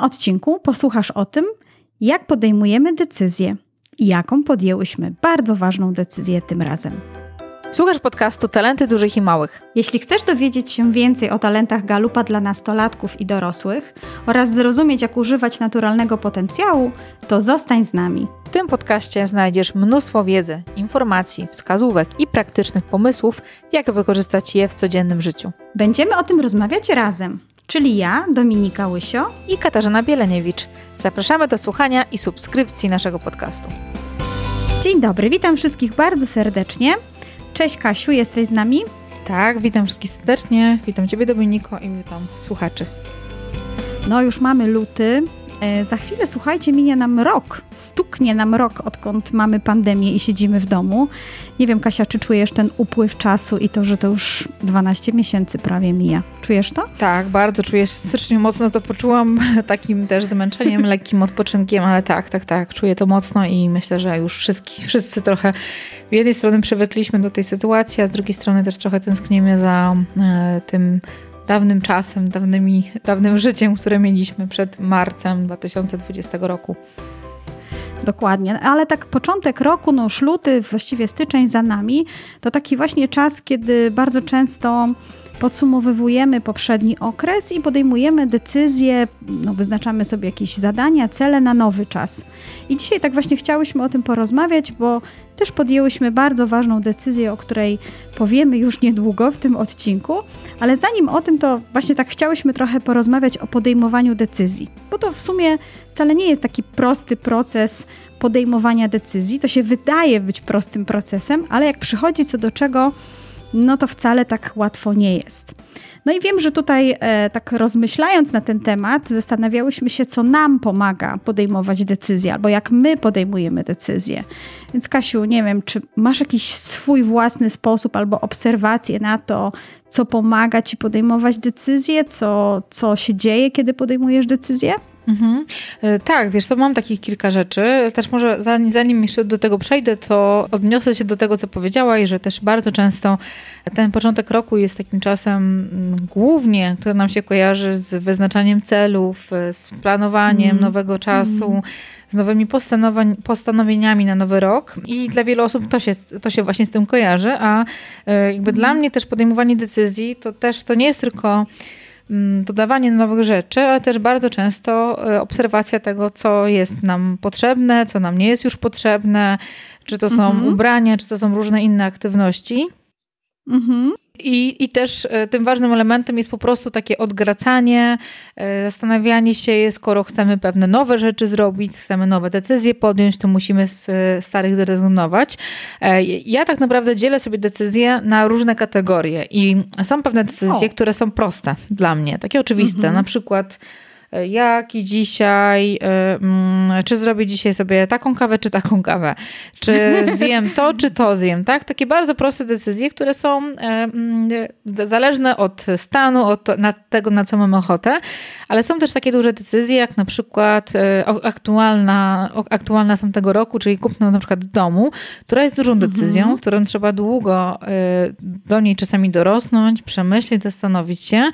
odcinku posłuchasz o tym, jak podejmujemy decyzję i jaką podjęłyśmy bardzo ważną decyzję tym razem. Słuchasz podcastu Talenty Dużych i Małych. Jeśli chcesz dowiedzieć się więcej o talentach galupa dla nastolatków i dorosłych oraz zrozumieć, jak używać naturalnego potencjału, to zostań z nami. W tym podcaście znajdziesz mnóstwo wiedzy, informacji, wskazówek i praktycznych pomysłów, jak wykorzystać je w codziennym życiu. Będziemy o tym rozmawiać razem, czyli ja, Dominika Łysio i Katarzyna Bieleniewicz. Zapraszamy do słuchania i subskrypcji naszego podcastu. Dzień dobry, witam wszystkich bardzo serdecznie. Cześć Kasiu, jesteś z nami? Tak, witam wszystkich serdecznie. Witam Ciebie Dominiko i witam słuchaczy. No już mamy luty, za chwilę, słuchajcie, minie nam rok. Stuknie nam rok, odkąd mamy pandemię i siedzimy w domu. Nie wiem, Kasia, czy czujesz ten upływ czasu i to, że to już 12 miesięcy prawie mija. Czujesz to? Tak, bardzo czuję. Strasznie mocno to poczułam, takim też zmęczeniem, lekkim odpoczynkiem, ale tak, tak, tak, czuję to mocno i myślę, że już wszyscy, wszyscy trochę z jednej strony przywykliśmy do tej sytuacji, a z drugiej strony też trochę tęsknimy za e, tym dawnym czasem, dawnymi, dawnym życiem, które mieliśmy przed marcem 2020 roku. Dokładnie, ale tak początek roku, no już luty, właściwie styczeń za nami, to taki właśnie czas, kiedy bardzo często podsumowujemy poprzedni okres i podejmujemy decyzje, no, wyznaczamy sobie jakieś zadania, cele na nowy czas. I dzisiaj tak właśnie chciałyśmy o tym porozmawiać, bo też podjęłyśmy bardzo ważną decyzję, o której powiemy już niedługo w tym odcinku, ale zanim o tym, to właśnie tak chciałyśmy trochę porozmawiać o podejmowaniu decyzji, bo to w sumie wcale nie jest taki prosty proces podejmowania decyzji. To się wydaje być prostym procesem, ale jak przychodzi co do czego, no to wcale tak łatwo nie jest. No i wiem, że tutaj e, tak rozmyślając na ten temat, zastanawiałyśmy się, co nam pomaga podejmować decyzje, albo jak my podejmujemy decyzje. Więc Kasiu, nie wiem, czy masz jakiś swój własny sposób albo obserwacje na to, co pomaga ci podejmować decyzje, co, co się dzieje, kiedy podejmujesz decyzje? Mhm. E, tak, wiesz, to mam takich kilka rzeczy. Też może zanim, zanim jeszcze do tego przejdę, to odniosę się do tego, co powiedziałaś, że też bardzo często ten początek roku jest takim czasem mm, głównie, który nam się kojarzy z wyznaczaniem celów, e, z planowaniem mm. nowego czasu, mm. z nowymi postanowieniami na nowy rok. I dla wielu osób to się, to się właśnie z tym kojarzy, a e, jakby dla mnie też podejmowanie decyzji to też to nie jest tylko dodawanie nowych rzeczy, ale też bardzo często e, obserwacja tego, co jest nam potrzebne, co nam nie jest już potrzebne, czy to są mhm. ubrania, czy to są różne inne aktywności. Mhm. I, I też e, tym ważnym elementem jest po prostu takie odgracanie, e, zastanawianie się, skoro chcemy pewne nowe rzeczy zrobić, chcemy nowe decyzje podjąć, to musimy z starych zrezygnować. E, ja tak naprawdę dzielę sobie decyzje na różne kategorie i są pewne decyzje, o. które są proste dla mnie, takie oczywiste, mhm. na przykład jaki dzisiaj, y, mm, czy zrobię dzisiaj sobie taką kawę, czy taką kawę, czy zjem to, czy to zjem, tak? Takie bardzo proste decyzje, które są y, mm, zależne od stanu, od tego, na co mamy ochotę, ale są też takie duże decyzje, jak na przykład y, aktualna, aktualna z tamtego roku, czyli kupno na przykład domu, która jest dużą decyzją, mhm. którą trzeba długo do niej czasami dorosnąć, przemyśleć, zastanowić się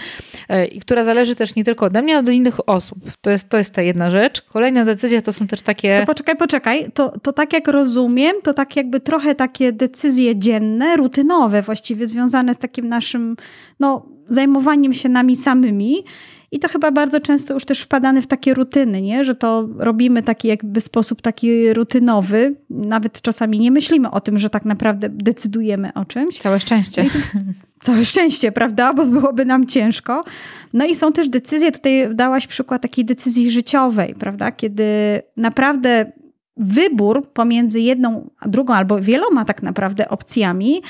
i która zależy też nie tylko ode mnie, ale od innych osób. To jest, to jest ta jedna rzecz. Kolejna decyzja to są też takie... To poczekaj, poczekaj. To, to tak jak rozumiem, to tak jakby trochę takie decyzje dzienne, rutynowe właściwie, związane z takim naszym no, zajmowaniem się nami samymi. I to chyba bardzo często już też wpadamy w takie rutyny, nie? że to robimy taki jakby sposób taki rutynowy. Nawet czasami nie myślimy o tym, że tak naprawdę decydujemy o czymś. Całe szczęście. No całe szczęście, prawda? Bo byłoby nam ciężko. No i są też decyzje, tutaj dałaś przykład takiej decyzji życiowej, prawda? Kiedy naprawdę wybór pomiędzy jedną a drugą, albo wieloma tak naprawdę opcjami,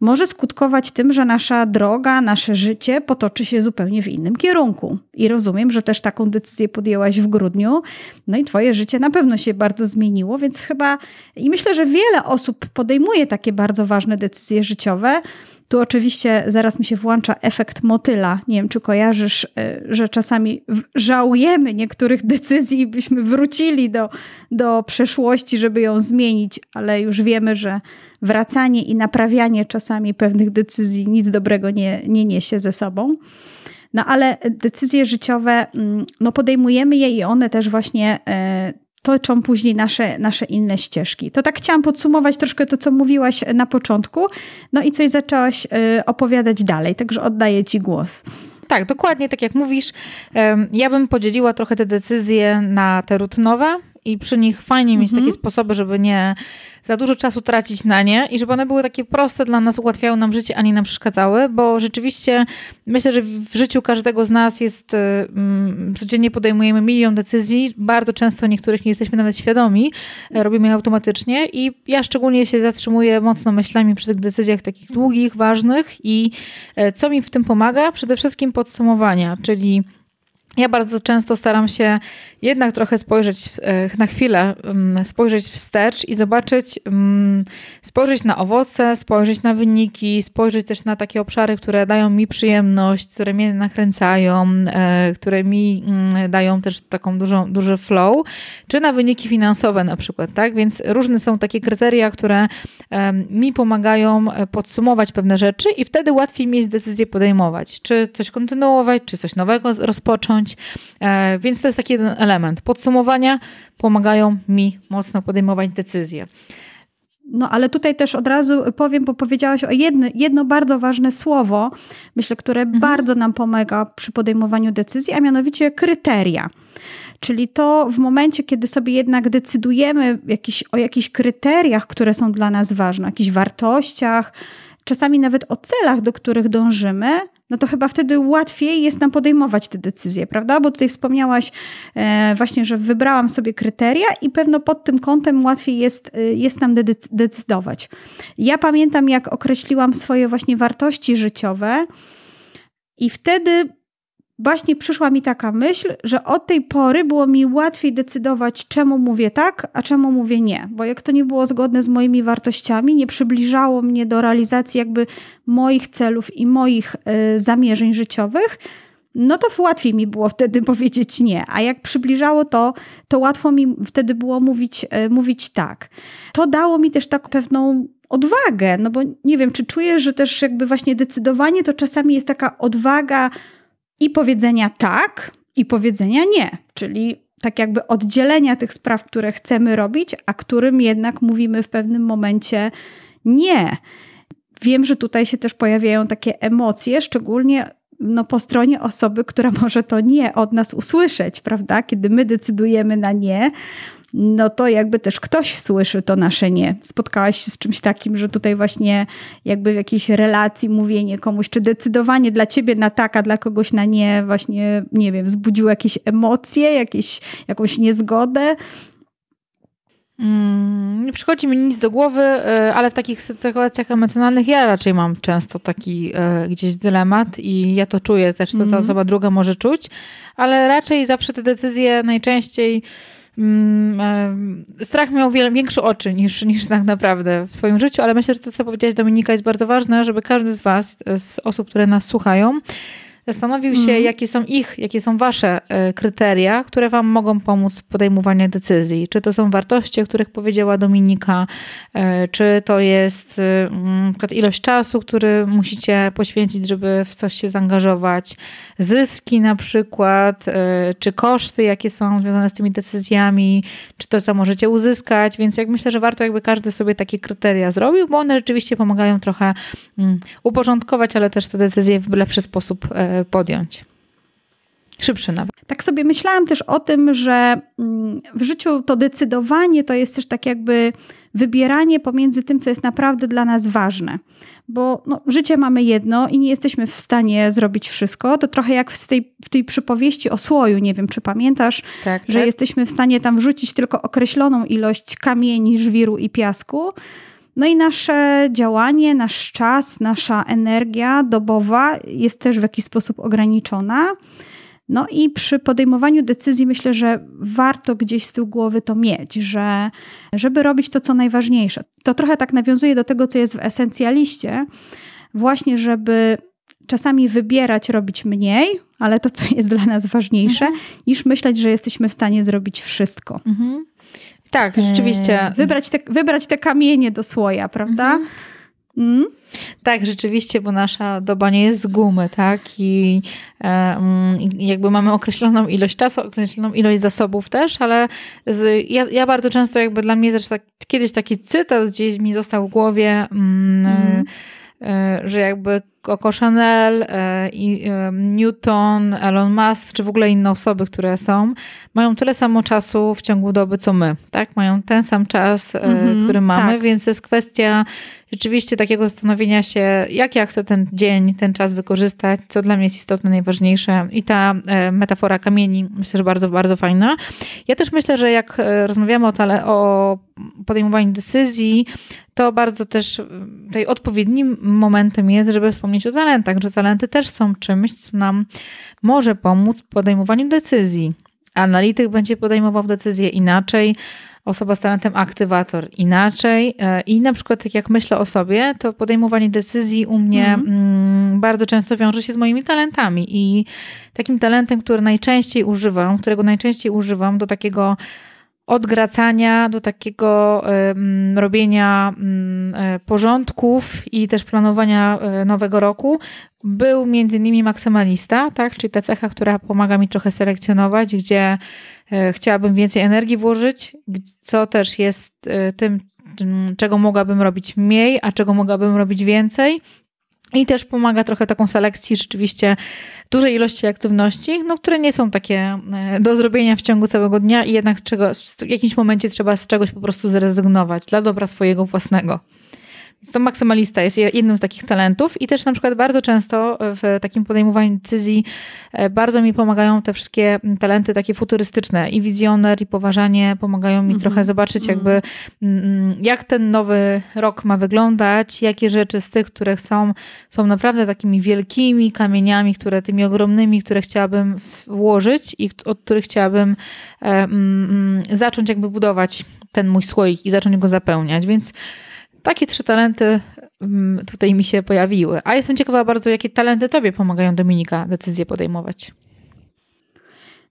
może skutkować tym, że nasza droga, nasze życie potoczy się zupełnie w innym kierunku. I rozumiem, że też taką decyzję podjęłaś w grudniu, no i Twoje życie na pewno się bardzo zmieniło, więc chyba i myślę, że wiele osób podejmuje takie bardzo ważne decyzje życiowe tu oczywiście zaraz mi się włącza efekt motyla. Nie wiem, czy kojarzysz, e, że czasami żałujemy niektórych decyzji i byśmy wrócili do, do przeszłości, żeby ją zmienić, ale już wiemy, że wracanie i naprawianie czasami pewnych decyzji nic dobrego nie, nie niesie ze sobą. No ale decyzje życiowe, mm, no podejmujemy je i one też właśnie e, toczą później nasze, nasze inne ścieżki. To tak chciałam podsumować troszkę to, co mówiłaś na początku, no i coś zaczęłaś e, opowiadać dalej, także oddaję Ci głos. Tak, dokładnie tak jak mówisz. Ja bym podzieliła trochę te decyzje na te rutynowe i przy nich fajnie mieć takie mhm. sposoby, żeby nie za dużo czasu tracić na nie i żeby one były takie proste dla nas, ułatwiały nam życie, a nie nam przeszkadzały, bo rzeczywiście myślę, że w życiu każdego z nas jest, um, codziennie podejmujemy milion decyzji, bardzo często niektórych nie jesteśmy nawet świadomi, e, robimy je automatycznie i ja szczególnie się zatrzymuję mocno myślami przy tych decyzjach takich długich, ważnych i e, co mi w tym pomaga? Przede wszystkim podsumowania, czyli ja bardzo często staram się jednak trochę spojrzeć e, na chwilę, mm, spojrzeć wstecz i zobaczyć, mm, spojrzeć na owoce, spojrzeć na wyniki, spojrzeć też na takie obszary, które dają mi przyjemność, które mnie nakręcają, e, które mi mm, dają też taką dużą, duży flow, czy na wyniki finansowe na przykład, tak? Więc różne są takie kryteria, które mi pomagają e, podsumować pewne rzeczy i wtedy łatwiej mi jest decyzję podejmować, czy coś kontynuować, czy coś nowego rozpocząć, więc to jest taki jeden element. Podsumowania pomagają mi mocno podejmować decyzje. No ale tutaj też od razu powiem, bo powiedziałaś o jedno, jedno bardzo ważne słowo, myślę, które mhm. bardzo nam pomaga przy podejmowaniu decyzji, a mianowicie kryteria. Czyli to w momencie, kiedy sobie jednak decydujemy jakiś, o jakichś kryteriach, które są dla nas ważne, o jakichś wartościach, czasami nawet o celach, do których dążymy, no to chyba wtedy łatwiej jest nam podejmować te decyzje, prawda? Bo tutaj wspomniałaś e, właśnie, że wybrałam sobie kryteria i pewno pod tym kątem łatwiej jest, e, jest nam decydować. Ja pamiętam, jak określiłam swoje właśnie wartości życiowe i wtedy właśnie przyszła mi taka myśl, że od tej pory było mi łatwiej decydować, czemu mówię tak, a czemu mówię nie. Bo jak to nie było zgodne z moimi wartościami, nie przybliżało mnie do realizacji jakby moich celów i moich y, zamierzeń życiowych, no to łatwiej mi było wtedy powiedzieć nie. A jak przybliżało to, to łatwo mi wtedy było mówić, y, mówić tak. To dało mi też tak pewną odwagę, no bo nie wiem, czy czuję, że też jakby właśnie decydowanie to czasami jest taka odwaga i powiedzenia tak, i powiedzenia nie, czyli tak jakby oddzielenia tych spraw, które chcemy robić, a którym jednak mówimy w pewnym momencie nie. Wiem, że tutaj się też pojawiają takie emocje, szczególnie no, po stronie osoby, która może to nie od nas usłyszeć, prawda? Kiedy my decydujemy na nie, no to jakby też ktoś słyszy to nasze nie. Spotkałaś się z czymś takim, że tutaj właśnie jakby w jakiejś relacji mówienie komuś, czy decydowanie dla ciebie na tak, a dla kogoś na nie, właśnie, nie wiem, wzbudziło jakieś emocje, jakieś, jakąś niezgodę. Mm, nie przychodzi mi nic do głowy, e, ale w takich sytuacjach emocjonalnych ja raczej mam często taki e, gdzieś dylemat i ja to czuję też, to mm. ta mhm. osoba druga może czuć, ale raczej zawsze te decyzje najczęściej strach miał większe oczy niż, niż tak naprawdę w swoim życiu, ale myślę, że to, co powiedziałaś Dominika, jest bardzo ważne, żeby każdy z Was, z osób, które nas słuchają, zastanowił się, mm. jakie są ich, jakie są wasze e, kryteria, które wam mogą pomóc w podejmowaniu decyzji. Czy to są wartości, o których powiedziała Dominika, e, czy to jest e, np. ilość czasu, który musicie poświęcić, żeby w coś się zaangażować, zyski na przykład, czy koszty, jakie są związane z tymi decyzjami, czy to, co możecie uzyskać. Więc jak myślę, że warto jakby każdy sobie takie kryteria zrobił, bo one rzeczywiście pomagają trochę mm, uporządkować, ale też te decyzje w lepszy sposób podjąć. Szybszy nawet. Tak sobie myślałam też o tym, że mm, w życiu to decydowanie to jest też tak jakby wybieranie pomiędzy tym, co jest naprawdę dla nas ważne. Bo no, życie mamy jedno i nie jesteśmy w stanie zrobić wszystko. To trochę jak w tej, w tej przypowieści o słoju. Nie wiem, czy pamiętasz, tak, że tak. jesteśmy w stanie tam wrzucić tylko określoną ilość kamieni, żwiru i piasku. No i nasze działanie, nasz czas, nasza energia dobowa jest też w jakiś sposób ograniczona. No i przy podejmowaniu decyzji myślę, że warto gdzieś z tyłu głowy to mieć, że żeby robić to, co najważniejsze. To trochę tak nawiązuje do tego, co jest w esencjaliście, właśnie żeby czasami wybierać robić mniej, ale to, co jest dla nas ważniejsze, mhm. niż myśleć, że jesteśmy w stanie zrobić wszystko. Mhm. Tak, rzeczywiście. Wybrać te, wybrać te kamienie do słoja, prawda? Mhm. Mm? Tak, rzeczywiście, bo nasza doba nie jest z gumy, tak? I e, jakby mamy określoną ilość czasu, określoną ilość zasobów też, ale z, ja, ja, bardzo często jakby dla mnie też tak, kiedyś taki cytat gdzieś mi został w głowie, mm, mm. E, że jakby Coco Chanel, e, e, Newton, Elon Musk, czy w ogóle inne osoby, które są, mają tyle samo czasu w ciągu doby, co my, tak? Mają ten sam czas, mm-hmm, który mamy, tak. więc to jest kwestia rzeczywiście takiego zastanowienia się, jak ja chcę ten dzień, ten czas wykorzystać, co dla mnie jest istotne, najważniejsze. I ta metafora kamieni myślę, że bardzo, bardzo fajna. Ja też myślę, że jak rozmawiamy o, tale, o podejmowaniu decyzji, to bardzo też tutaj odpowiednim momentem jest, żeby wspomnieć o talentach, że talenty też są czymś, co nam może pomóc w podejmowaniu decyzji. Analityk będzie podejmował decyzję inaczej, osoba z talentem aktywator inaczej. E, I na przykład, tak jak myślę o sobie, to podejmowanie decyzji u mnie mm. bardzo często wiąże się z moimi talentami. I takim talentem, który najczęściej używam, którego najczęściej używam do takiego odgracania do takiego um, robienia um, porządków i też planowania e, nowego roku był między innymi maksymalista, tak? czyli ta cecha, która pomaga mi trochę selekcjonować, gdzie chciałabym więcej energii włożyć, co też jest tym, czego mogłabym robić mniej, a czego mogłabym robić więcej. I też pomaga trochę taką selekcji rzeczywiście dużej ilości aktywności, no, które nie są takie e, do zrobienia w ciągu całego dnia i jednak z czego, w jakimś momencie trzeba z czegoś po prostu zrezygnować dla dobra swojego własnego. To maksymalista jest jednym z takich talentów i też na przykład bardzo często w takim podejmowaniu decyzji e, bardzo mi pomagają te wszystkie talenty takie futurystyczne i wizjoner i poważanie pomagają mi mm -hmm. trochę zobaczyć mhm. jakby mm, jak ten nowy rok ma wyglądać, jakie rzeczy z tych, które są, są naprawdę takimi wielkimi kamieniami, które tymi ogromnymi, które chciałabym włożyć i od których chciałabym e, mm, zacząć jakby budować ten mój słoik i zacząć go zapełniać, więc takie trzy talenty mm, tutaj mi się pojawiły. A jestem ciekawa bardzo, jakie talenty Tobie pomagają Dominika decyzje podejmować.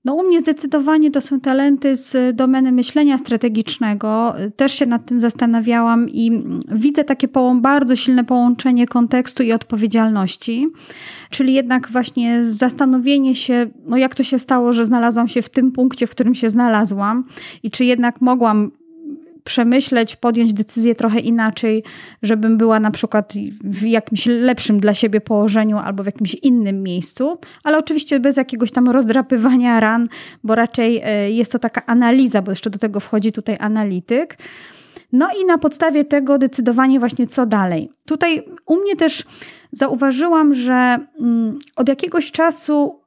No u mnie zdecydowanie to są talenty z domeny myślenia strategicznego. Też się nad tym zastanawiałam i widzę takie bardzo silne połączenie kontekstu i odpowiedzialności. Czyli jednak właśnie zastanowienie się, no jak to się stało, że znalazłam się w tym punkcie, w którym się znalazłam i czy jednak mogłam przemyśleć, podjąć decyzję trochę inaczej, żebym była na przykład w jakimś lepszym dla siebie położeniu albo w jakimś innym miejscu, ale oczywiście bez jakiegoś tam rozdrapywania ran, bo raczej e, jest to taka analiza, bo jeszcze do tego wchodzi tutaj analityk. No i na podstawie tego decydowanie właśnie co dalej. Tutaj u mnie też zauważyłam, że mm, od jakiegoś czasu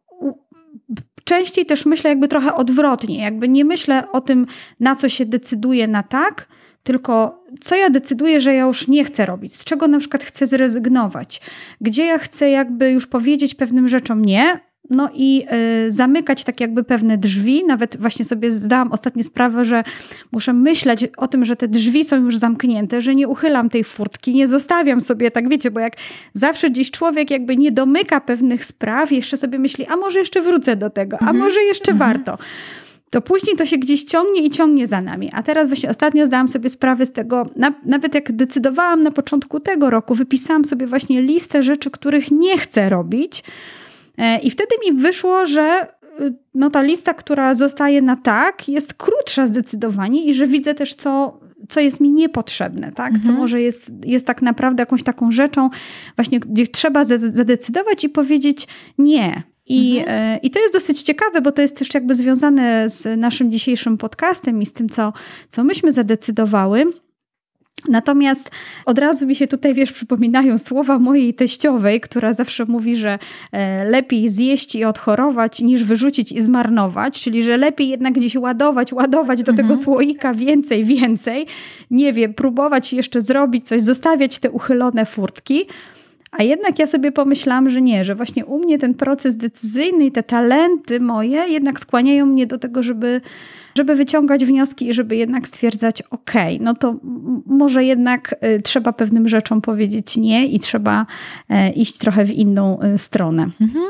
częściej też myślę jakby trochę odwrotnie, jakby nie myślę o tym, na co się decyduje na tak, tylko co ja decyduję, że ja już nie chcę robić, z czego na przykład chcę zrezygnować, gdzie ja chcę jakby już powiedzieć pewnym rzeczom nie, no i y, zamykać tak jakby pewne drzwi. Nawet właśnie sobie zdałam ostatnio sprawę, że muszę myśleć o tym, że te drzwi są już zamknięte, że nie uchylam tej furtki, nie zostawiam sobie, tak wiecie, bo jak zawsze gdzieś człowiek jakby nie domyka pewnych spraw, jeszcze sobie myśli, a może jeszcze wrócę do tego, a mhm. może jeszcze mhm. warto to później to się gdzieś ciągnie i ciągnie za nami. A teraz właśnie ostatnio zdałam sobie sprawę z tego, na, nawet jak decydowałam na początku tego roku, wypisałam sobie właśnie listę rzeczy, których nie chcę robić, I wtedy mi wyszło, że y, no ta lista, która zostaje na tak, jest krótsza zdecydowanie i że widzę też, co, co jest mi niepotrzebne, tak? Mhm. Co może jest, jest tak naprawdę jakąś taką rzeczą, właśnie gdzie trzeba zadecydować i powiedzieć nie. I, mhm. E, I to jest dosyć ciekawe, bo to jest też jakby związane z naszym dzisiejszym podcastem i z tym, co, co myśmy zadecydowały. Natomiast od razu mi się tutaj, wiesz, przypominają słowa mojej teściowej, która zawsze mówi, że e, lepiej zjeść i odchorować, niż wyrzucić i zmarnować, czyli że lepiej jednak gdzieś ładować, ładować do mhm. tego słoika więcej, więcej, nie wiem, próbować jeszcze zrobić coś, zostawiać te uchylone furtki. A jednak ja sobie pomyślałam, że nie, że właśnie u mnie ten proces decyzyjny i te talenty moje jednak skłaniają mnie do tego, żeby żeby wyciągać wnioski i żeby jednak stwierdzać, ok, no to może jednak y, trzeba pewnym rzeczom powiedzieć nie i trzeba e, iść trochę w inną y, stronę. Mhm.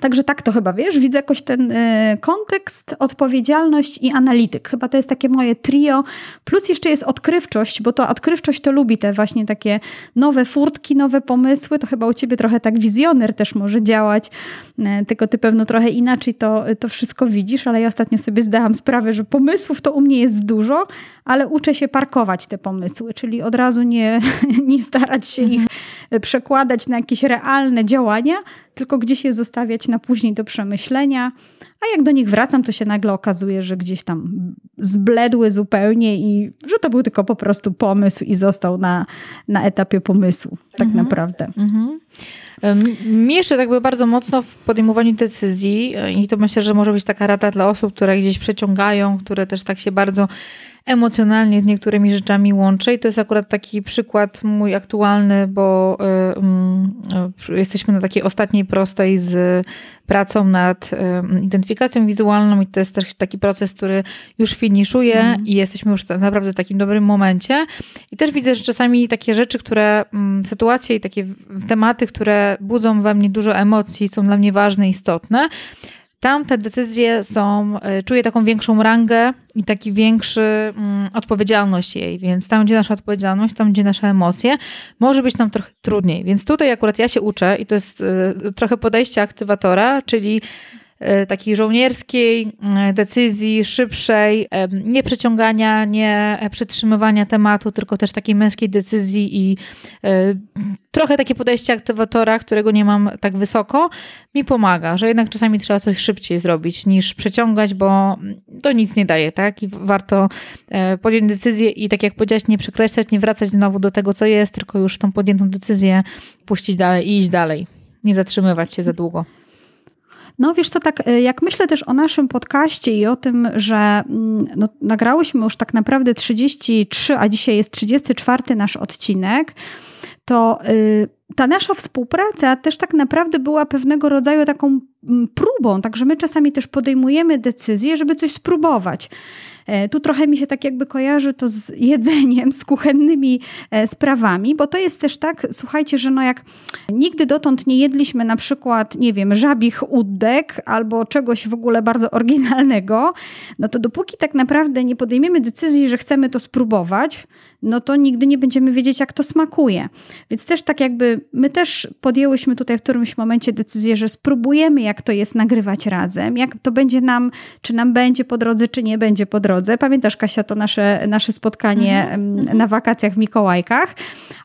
Także tak to chyba, wiesz, widzę jakoś ten y, kontekst, odpowiedzialność i analityk. Chyba to jest takie moje trio. Plus jeszcze jest odkrywczość, bo to odkrywczość to lubi te właśnie takie nowe furtki, nowe pomysły. To chyba u ciebie trochę tak wizjoner też może działać, y, tylko ty pewno trochę inaczej to, to wszystko widzisz, ale ja ostatnio sobie zdałam sprawę, że pomysłów to u mnie jest dużo, ale uczę się parkować te pomysły, czyli od razu nie, nie starać się ich przekładać na jakieś realne działania, tylko gdzieś je zostawiać na później do przemyślenia. A jak do nich wracam, to się nagle okazuje, że gdzieś tam zbledły zupełnie i że to był tylko po prostu pomysł i został na, na etapie pomysłu, tak mhm. naprawdę. Mhm. Mi jeszcze tak by bardzo mocno w podejmowaniu decyzji e, i to myślę, że może być taka rada dla osób, które gdzieś przeciągają, które też tak się bardzo emocjonalnie z niektórymi rzeczami łączę i to jest akurat taki przykład mój aktualny, bo y, y, jesteśmy na takiej ostatniej prostej z pracą nad y, identyfikacją wizualną i to jest też taki proces, który już finiszuje mm. i jesteśmy już naprawdę w takim dobrym momencie. I też widzę, że czasami takie rzeczy, które, mm, sytuacje i takie tematy, które budzą we mnie dużo emocji, są dla mnie ważne, istotne, tam te decyzje są, e, czuję taką większą rangę i taki większy mm, odpowiedzialność jej, więc tam, gdzie nasza odpowiedzialność, tam, gdzie nasze emocje, może być nam trochę trudniej. Więc tutaj akurat ja się uczę i to jest y, trochę podejście aktywatora, czyli takiej żołnierskiej e, decyzji, szybszej, e, nie przeciągania, nie przytrzymywania tematu, tylko też takiej męskiej decyzji i trochę takie podejście aktywatora, którego nie mam tak wysoko, mi pomaga, że jednak czasami trzeba coś szybciej zrobić niż przeciągać, bo to nic nie daje, tak? I warto podjąć decyzję i tak jak powiedziałaś, nie przekreślać, nie wracać znowu do tego, co jest, tylko już tą podjętą decyzję puścić dalej i iść dalej. Nie zatrzymywać się za długo. No wiesz co, tak e, jak myślę też o naszym podcaście i o tym, że mm, no, nagrałyśmy już tak naprawdę 33, a dzisiaj jest 34 nasz odcinek, to y, ta nasza współpraca też tak naprawdę była pewnego rodzaju taką mm, próbą, także my czasami też podejmujemy decyzję, żeby coś spróbować. E, tu trochę mi się tak jakby kojarzy to z jedzeniem, z kuchennymi e, sprawami, bo to jest też tak, słuchajcie, że no jak nigdy dotąd nie jedliśmy na przykład, nie wiem, żabich udek albo czegoś w ogóle bardzo oryginalnego, no to dopóki tak naprawdę nie podejmiemy decyzji, że chcemy to spróbować, no to nigdy nie będziemy wiedzieć, jak to smakuje. Więc też tak jakby my też podjęłyśmy tutaj w którymś momencie decyzję, że spróbujemy, jak to jest nagrywać razem, jak to będzie nam, czy nam będzie po drodze, czy nie będzie po drodze. Pamiętasz, Kasia, to nasze, nasze spotkanie mm-hmm. na wakacjach w Mikołajkach.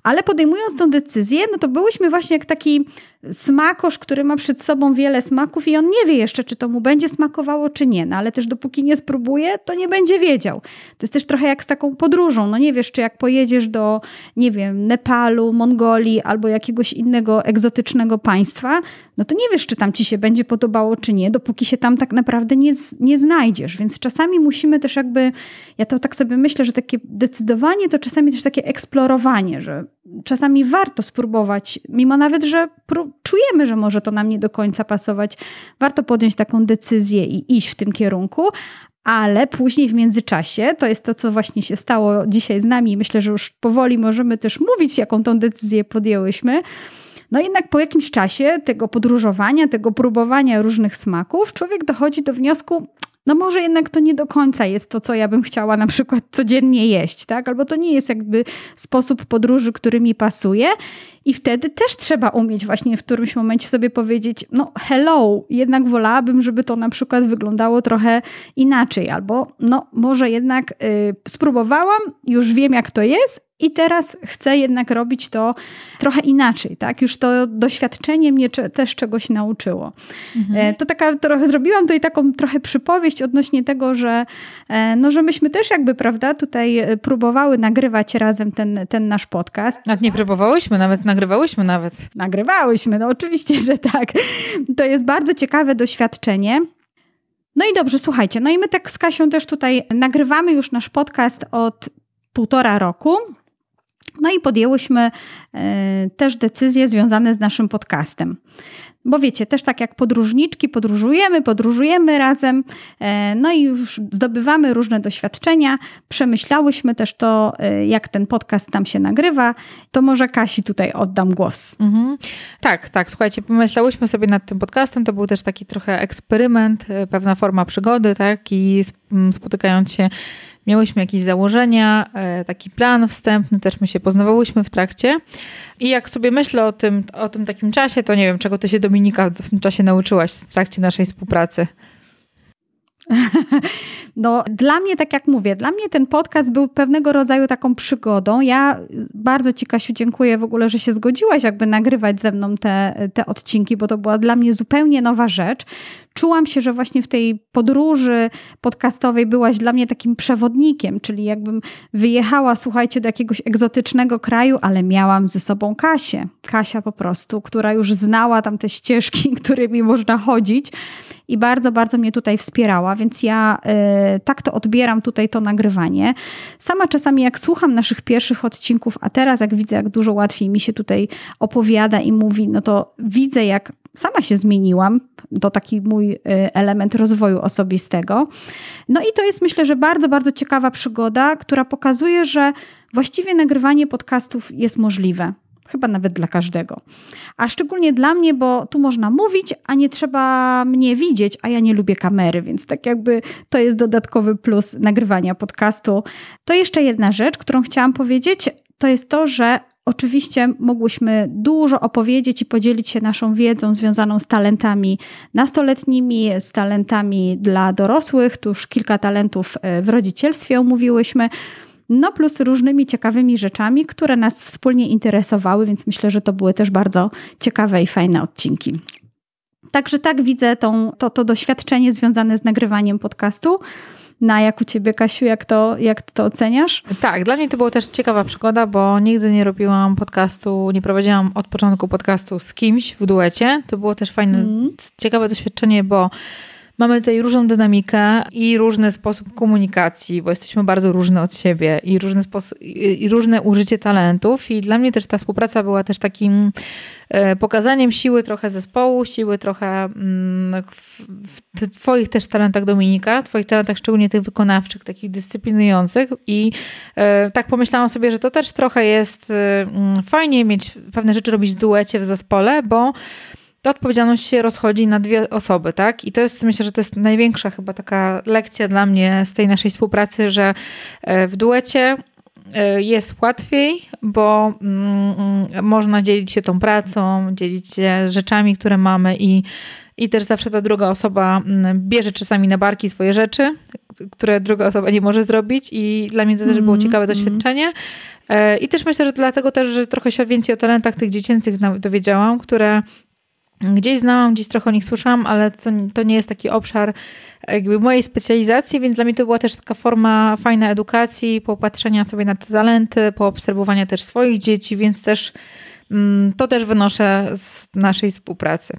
Ale podejmując tę decyzję, no to byłyśmy właśnie jak taki smakosz, który ma przed sobą wiele smaków i on nie wie jeszcze, czy to mu będzie smakowało, czy nie. No ale też dopóki nie spróbuje, to nie będzie wiedział. To jest też trochę jak z taką podróżą. No nie wiesz, czy jak pojedziesz do, nie wiem, Nepalu, Mongolii albo jakiegoś innego egzotycznego państwa, no to nie wiesz, czy tam ci się będzie podobało, czy nie, dopóki się tam tak naprawdę nie, nie znajdziesz. Więc czasami musimy też jakby, ja to tak sobie myślę, że takie decydowanie to czasami też takie eksplorowanie, że czasami warto spróbować, mimo nawet, że czujemy, że może to nam nie do końca pasować, warto podjąć taką decyzję i iść w tym kierunku, ale później w międzyczasie, to jest to, co właśnie się stało dzisiaj z nami, myślę, że już powoli możemy też mówić, jaką tą decyzję podjęłyśmy. No jednak po jakimś czasie tego podróżowania, tego próbowania różnych smaków, człowiek dochodzi do wniosku, no może jednak to nie do końca jest to, co ja bym chciała na przykład codziennie jeść, tak? Albo to nie jest jakby sposób podróży, który mi pasuje. I wtedy też trzeba umieć właśnie w którymś momencie sobie powiedzieć, no hello, jednak wolałabym, żeby to na przykład wyglądało trochę inaczej, albo no może jednak y, spróbowałam, już wiem jak to jest i teraz chcę jednak robić to trochę inaczej, tak? Już to doświadczenie mnie też czegoś nauczyło. Mhm. E, to taka trochę, zrobiłam tutaj taką trochę przypowieść odnośnie tego, że e, no, że myśmy też jakby, prawda, tutaj e, próbowały nagrywać razem ten, ten nasz podcast. Nawet nie próbowałyśmy, nawet nagrywałyśmy nawet. Nagrywałyśmy, no oczywiście, że tak. To jest bardzo ciekawe doświadczenie. No i dobrze, słuchajcie, no i my tak z Kasią też tutaj nagrywamy już nasz podcast od półtora roku. No i podjęłyśmy e, też decyzje związane z naszym podcastem. bo wiecie, też tak jak podróżniczki, podróżujemy, podróżujemy razem, e, no i już zdobywamy różne doświadczenia. Przemyślałyśmy też to, e, jak ten podcast tam się nagrywa. To może Kasi tutaj oddam głos. Mhm. Tak, tak, słuchajcie, pomyślałyśmy sobie nad tym podcastem, to był też taki trochę eksperyment, pewna forma przygody, tak, i spotykając się miałyśmy jakieś założenia, e, taki plan wstępny, też my się poznawałyśmy w trakcie. I jak sobie myślę o tym, o tym takim czasie, to nie wiem, czego ty się Dominika w tym czasie nauczyłaś w trakcie naszej współpracy. No, dla mnie, tak jak mówię, dla mnie ten podcast był pewnego rodzaju taką przygodą. Ja bardzo Ci, Kasiu, dziękuję w ogóle, że się zgodziłaś jakby nagrywać ze mną te, te odcinki, bo to była dla mnie zupełnie nowa rzecz. Czułam się, że właśnie w tej podróży podcastowej byłaś dla mnie takim przewodnikiem, czyli jakbym wyjechała, słuchajcie, do jakiegoś egzotycznego kraju, ale miałam ze sobą Kasię. Kasia po prostu, która już znała tam te ścieżki, którymi można chodzić i bardzo, bardzo mnie tutaj wspierała, więc ja y, tak to odbieram tutaj to nagrywanie. Sama czasami jak słucham naszych pierwszych odcinków, a teraz jak widzę, jak dużo łatwiej mi się tutaj opowiada i mówi, no to widzę, jak sama się zmieniłam. To taki mój y, element rozwoju osobistego. No i to jest myślę, że bardzo, bardzo ciekawa przygoda, która pokazuje, że właściwie nagrywanie podcastów jest możliwe. Chyba nawet dla każdego. A szczególnie dla mnie, bo tu można mówić, a nie trzeba mnie widzieć, a ja nie lubię kamery, więc tak jakby to jest dodatkowy plus nagrywania podcastu. To jeszcze jedna rzecz, którą chciałam powiedzieć, to jest to, że Oczywiście mogłyśmy dużo opowiedzieć i podzielić się naszą wiedzą związaną z talentami nastoletnimi, z talentami dla dorosłych. Tu już kilka talentów e, w rodzicielstwie omówiłyśmy no plus różnymi ciekawymi rzeczami, które nas wspólnie interesowały, więc myślę, że to były też bardzo ciekawe i fajne odcinki. Także tak widzę tą, to, to doświadczenie związane z nagrywaniem podcastu. Na jak u ciebie, Kasiu, jak to, jak to oceniasz? Tak, dla mnie to była też ciekawa przygoda, bo nigdy nie robiłam podcastu, nie prowadziłam od początku podcastu z kimś w duecie. To było też fajne, mm. ciekawe doświadczenie, bo Mamy tutaj różną dynamikę i różny sposób komunikacji, bo jesteśmy bardzo różne od siebie i różny sposób, i różne użycie talentów. I dla mnie też ta współpraca była też takim e, pokazaniem siły trochę zespołu, siły trochę mm, w, w Twoich też talentach, Dominika, Twoich talentach, szczególnie tych wykonawczych, takich dyscyplinujących. I e, tak pomyślałam sobie, że to też trochę jest e, mm, fajnie mieć pewne rzeczy robić w duecie, w zespole, bo ta odpowiedzialność się rozchodzi na dwie osoby, tak? I to jest, myślę, że to jest największa chyba taka lekcja dla mnie z tej naszej współpracy, że e, w duecie e, jest łatwiej, bo mm, mm, można dzielić się tą pracą, dzielić się rzeczami, które mamy i, i też zawsze ta druga osoba mm, bierze czasami na barki swoje rzeczy, które druga osoba nie może zrobić i dla mnie to też było mhm, ciekawe mhm. doświadczenie. E, I też myślę, że dlatego też, że trochę się więcej o talentach tych dziecięcych dowiedziałam, które Gdzieś znałam, gdzieś trochę o nich słyszałam, ale to, to nie jest taki obszar jakby mojej specjalizacji, więc dla mnie to była też taka forma fajnej edukacji, popatrzenia sobie na te talenty, poobserwowania też swoich dzieci, więc też mm, to też wynoszę z naszej współpracy.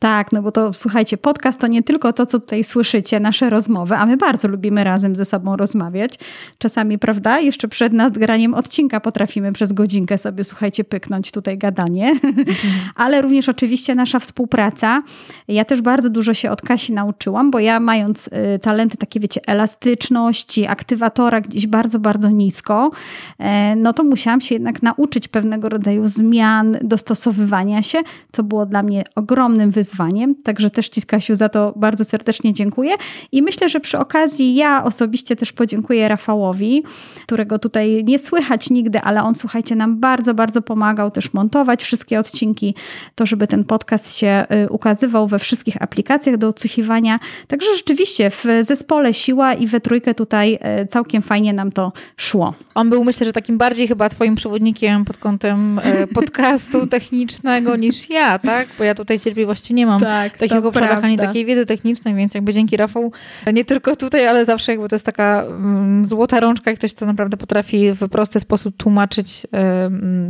Tak, no bo to słuchajcie, podcast to nie tylko to, co tutaj słyszycie, nasze rozmowy, a my bardzo lubimy razem ze sobą rozmawiać. Czasami, prawda, jeszcze przed nadgraniem odcinka potrafimy przez godzinkę sobie, słuchajcie, pyknąć tutaj gadanie, ale również oczywiście nasza współpraca. Ja też bardzo dużo się od Kasi nauczyłam, bo ja mając y, talenty takie, wiecie, elastyczności, aktywatora gdzieś bardzo, bardzo nisko, e, no to musiałam się jednak nauczyć pewnego rodzaju zmian, dostosowywania się, co było dla mnie ogromnym wyzwaniem wyzwaniem. Także też Ci, Kasiu, za to bardzo serdecznie dziękuję. I myślę, że przy okazji ja osobiście też podziękuję Rafałowi, którego tutaj nie słychać nigdy, ale on, słuchajcie, nam bardzo, bardzo pomagał też montować wszystkie odcinki, to żeby ten podcast się y, ukazywał we wszystkich aplikacjach do odsłuchiwania. Także rzeczywiście w zespole Siła i we trójkę tutaj y, całkiem fajnie nam to szło. On był, myślę, że takim bardziej chyba twoim przewodnikiem pod kątem y, podcastu technicznego niż ja, tak? Bo ja tutaj cierpliwości nie nie mam tak, takiego przelacha, ani takiej wiedzy technicznej, więc jakby dzięki Rafał, nie tylko tutaj, ale zawsze jakby to jest taka mm, złota rączka i ktoś, kto naprawdę potrafi w prosty sposób tłumaczyć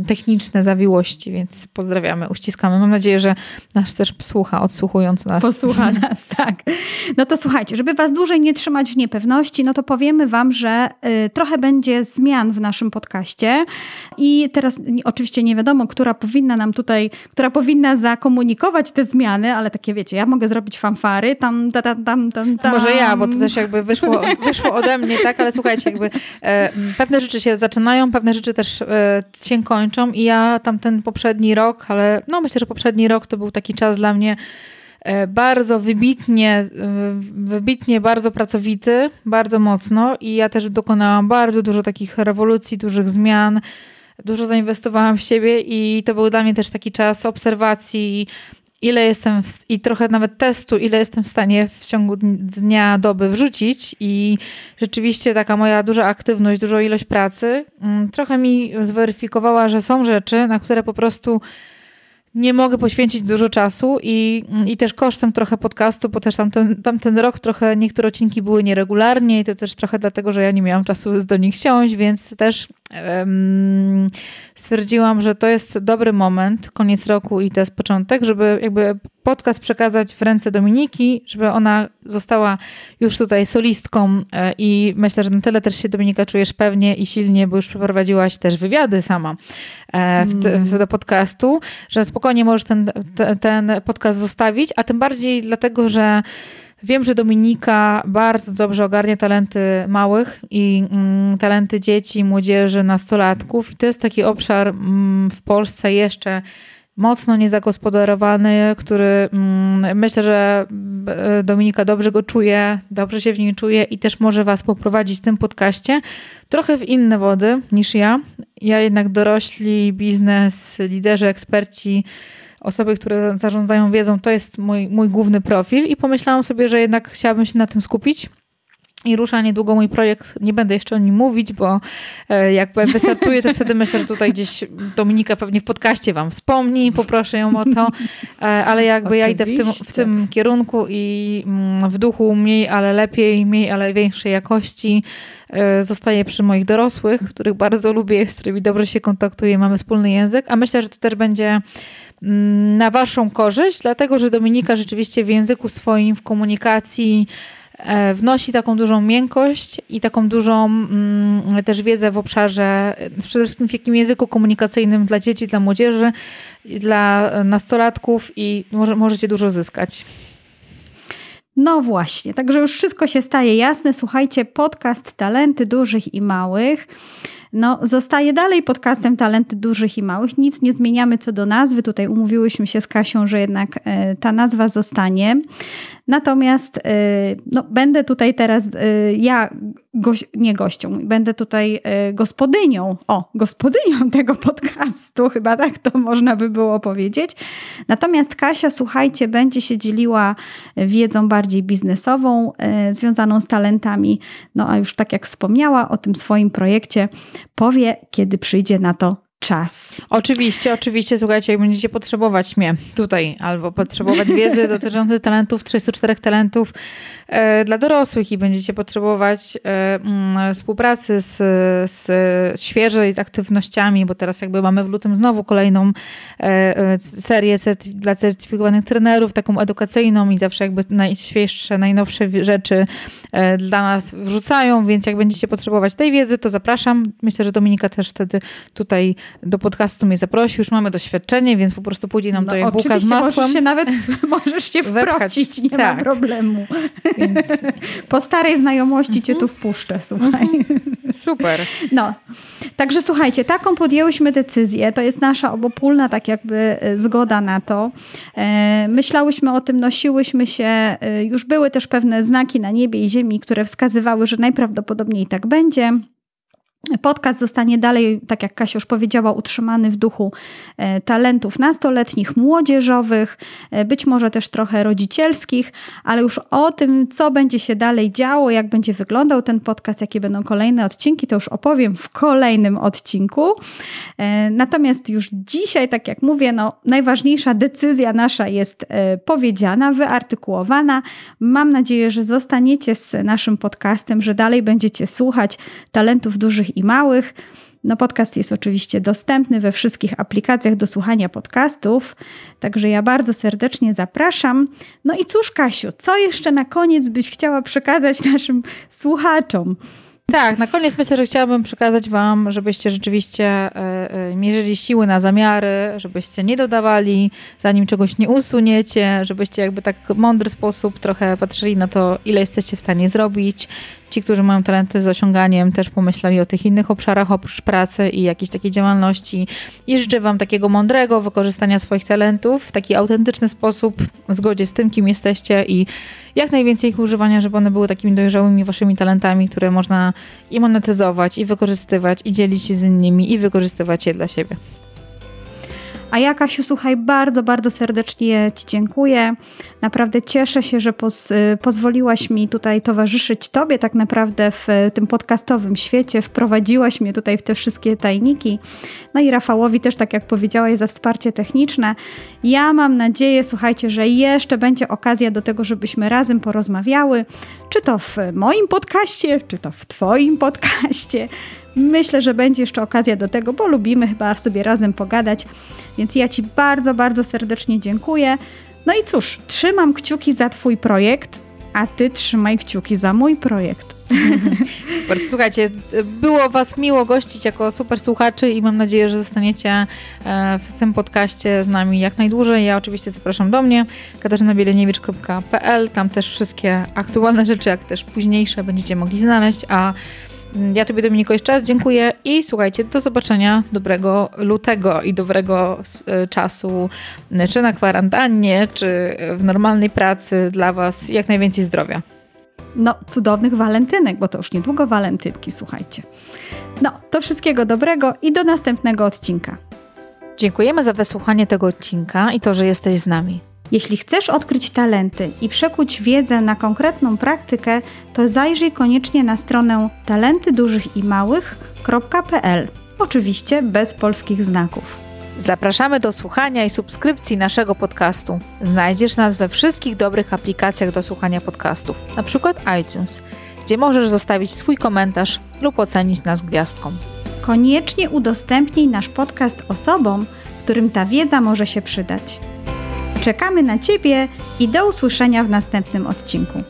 techniczne zawiłości, więc pozdrawiamy, uściskamy. Mam nadzieję, że nasz też słucha, odsłuchując nas. Posłucha nas, tak. No to słuchajcie, żeby was dłużej nie trzymać w niepewności, no to powiemy wam, że y, trochę będzie zmian w naszym podcaście i teraz oczywiście nie wiadomo, która powinna nam tutaj, która powinna zakomunikować te zmiany, ale takie wiecie, ja mogę zrobić fanfary, tam, tam, tam, tam, tam. Może ja, bo to też jakby wyszło, wyszło ode mnie, tak, ale słuchajcie, jakby e, pewne rzeczy się zaczynają, pewne rzeczy też e, się kończą i ja tam ten poprzedni rok, ale no myślę, że poprzedni rok to był taki czas dla mnie e, bardzo wybitnie, e, wybitnie bardzo pracowity, bardzo mocno i ja też dokonałam bardzo dużo takich rewolucji, dużych zmian, dużo zainwestowałam w siebie i to był dla mnie też taki czas obserwacji, ile jestem w, i trochę nawet testu, ile jestem w stanie w ciągu dnia, doby wrzucić i rzeczywiście taka moja duża aktywność, duża ilość pracy mm, trochę mi zweryfikowała, że są rzeczy, na które po prostu nie mogę poświęcić dużo czasu i, i też kosztem trochę podcastu, bo też tamten, tamten rok trochę niektóre odcinki były nieregularnie i to też trochę dlatego, że ja nie miałam czasu do nich siąść, więc też um, stwierdziłam, że to jest dobry moment, koniec roku i to jest początek, żeby jakby podcast przekazać w ręce Dominiki, żeby ona została już tutaj solistką e, i myślę, że na tyle też się Dominika czujesz pewnie i silnie, bo już przeprowadziłaś też wywiady sama e, w, mm. w, do podcastu, że spokojnie możesz ten, ten podcast zostawić, a tym bardziej dlatego, że Wiem, że Dominika bardzo dobrze ogarnia talenty małych i mm, talenty dzieci, młodzieży, nastolatków. I to jest taki obszar mm, w Polsce jeszcze mocno niezagospodarowany, który mm, myślę, że e, Dominika dobrze go czuje, dobrze się w nim czuje i też może Was poprowadzić w tym podcaście trochę w inne wody niż ja. Ja jednak dorośli, biznes, liderzy, eksperci, osoby, które zarządzają wiedzą, to jest mój, mój główny profil i pomyślałam sobie, że jednak chciałabym się na tym skupić. I rusza niedługo mój projekt. Nie będę jeszcze o nim mówić, bo e, jak wystartuje, to wtedy myślę, że tutaj gdzieś Dominika pewnie w podcaście wam wspomni, poproszę ją o to, e, ale jakby ja idę w tym, w tym kierunku i mm, w duchu mniej, ale lepiej, mniej, ale większej jakości e, zostaję przy moich dorosłych, których bardzo lubię, z którymi dobrze się kontaktuję, mamy wspólny język, a myślę, że to też będzie mm, na waszą korzyść, dlatego że Dominika rzeczywiście w języku swoim, w komunikacji, wnosi taką dużą miękkość i taką dużą mm, też wiedzę w obszarze, przede wszystkim w jakim języku komunikacyjnym dla dzieci, dla młodzieży, dla nastolatków i może, możecie dużo zyskać. No właśnie, także już wszystko się staje jasne. Słuchajcie, podcast Talenty Dużych i Małych no, zostaje dalej podcastem Talenty Dużych i Małych. Nic nie zmieniamy co do nazwy. Tutaj umówiłyśmy się z Kasią, że jednak e, ta nazwa zostanie. Natomiast e, no, będę tutaj teraz e, ja, goś, nie gością, będę tutaj gospodynią, o, gospodynią tego podcastu, chyba tak to można by było powiedzieć. Natomiast Kasia, słuchajcie, będzie się dzieliła wiedzą bardziej biznesową, związaną z talentami. No a już tak jak wspomniała o tym swoim projekcie powie, kiedy przyjdzie na to czas. Oczywiście, oczywiście, słuchajcie, jak będziecie potrzebować mnie tutaj, albo potrzebować wiedzy dotyczącej talentów, 34 talentów e, dla dorosłych i będziecie potrzebować e, mm, współpracy z, z świeżej aktywnościami, bo teraz jakby mamy w lutym znowu kolejną e, e serię certyf dla certyfikowanych trenerów, taką edukacyjną i zawsze jakby najświeższe, najnowsze rzeczy e, dla nas wrzucają, więc jak będziecie potrzebować tej wiedzy, to zapraszam. Myślę, że Dominika też wtedy tutaj do podcastu mnie zaprosił, już mamy doświadczenie, więc po prostu pójdzie nam no, to jak bułka z masłem. Możesz się nawet możesz się wprocić, nie tak. ma problemu. Więc... Po starej znajomości cię tu wpuszczę, słuchaj. Super. No, także słuchajcie, taką podjęłyśmy decyzję, to jest nasza obopólna tak jakby e, zgoda na to. E, myślałyśmy o tym, nosiłyśmy się, e, już były też pewne znaki na niebie i ziemi, które wskazywały, że najprawdopodobniej tak będzie. Podcast zostanie dalej, tak jak Kasia już powiedziała, utrzymany w duchu e, talentów nastoletnich, młodzieżowych, e, być może też trochę rodzicielskich, ale już o tym, co będzie się dalej działo, jak będzie wyglądał ten podcast, jakie będą kolejne odcinki, to już opowiem w kolejnym odcinku. E, natomiast już dzisiaj, tak jak mówię, no, najważniejsza decyzja nasza jest powiedziana, wyartykułowana. Mam nadzieję, że zostaniecie z naszym podcastem, że dalej będziecie słuchać talentów dużych i małych. No, podcast jest oczywiście dostępny we wszystkich aplikacjach do słuchania podcastów, także ja bardzo serdecznie zapraszam. No i cóż, Kasiu, co jeszcze na koniec byś chciała przekazać naszym słuchaczom? Tak, na koniec myślę, że chciałabym przekazać Wam, żebyście rzeczywiście e, e, mierzyli siły na zamiary, żebyście nie dodawali, zanim czegoś nie usuniecie, żebyście jakby tak w mądry sposób trochę patrzyli na to, ile jesteście w stanie zrobić, ci, którzy mają talenty z osiąganiem, też pomyśleli o tych innych obszarach oprócz pracy i jakiejś takiej działalności. I życzę Wam takiego mądrego wykorzystania swoich talentów w taki autentyczny sposób, w zgodzie z tym, kim jesteście i jak najwięcej ich używania, żeby one były takimi dojrzałymi Waszymi talentami, które można i monetyzować, i wykorzystywać, i dzielić się z innymi, i wykorzystywać je dla siebie. A ja, Kasiu, słuchaj, bardzo, bardzo serdecznie Ci dziękuję. Naprawdę cieszę się, że poz, y, pozwoliłaś mi tutaj towarzyszyć Tobie tak naprawdę w tym podcastowym świecie. Wprowadziłaś mnie tutaj w te wszystkie tajniki. No i Rafałowi też, tak jak powiedziałaś, za wsparcie techniczne. Ja mam nadzieję, słuchajcie, że jeszcze będzie okazja do tego, żebyśmy razem porozmawiały, czy to w moim podcaście, czy to w Twoim podcaście. Myślę, że będzie jeszcze okazja do tego, bo lubimy chyba sobie razem pogadać. Więc ja Ci bardzo, bardzo serdecznie dziękuję. No i cóż, trzymam kciuki za Twój projekt, a Ty trzymaj kciuki za mój projekt. Super, słuchajcie, było Was miło gościć jako super słuchaczy i mam nadzieję, że zostaniecie e, w tym podcaście z nami jak najdłużej. Ja oczywiście zapraszam do mnie, katarzynabiereniewicz.pl, tam też wszystkie aktualne rzeczy, jak też późniejsze będziecie mogli znaleźć, a ja Tobie, Dominiko, jeszcze raz dziękuję i słuchajcie, do zobaczenia dobrego lutego i dobrego e, czasu, e, czy na kwarantannie, czy w normalnej pracy dla Was. Jak najwięcej zdrowia. No, cudownych walentynek, bo to już niedługo walentynki, słuchajcie. No, to wszystkiego dobrego i do następnego odcinka. Dziękujemy za wysłuchanie tego odcinka i to, że jesteś z nami. Jeśli chcesz odkryć talenty i przekuć wiedzę na konkretną praktykę, to zajrzyj koniecznie na stronę talentydużychimałych.pl. Oczywiście bez polskich znaków. Zapraszamy do słuchania i subskrypcji naszego podcastu. Znajdziesz nas we wszystkich dobrych aplikacjach do słuchania podcastów, np. iTunes, gdzie możesz zostawić swój komentarz lub ocenić nas gwiazdką. Koniecznie udostępnij nasz podcast osobom, którym ta wiedza może się przydać. Czekamy na Ciebie i do usłyszenia w następnym odcinku.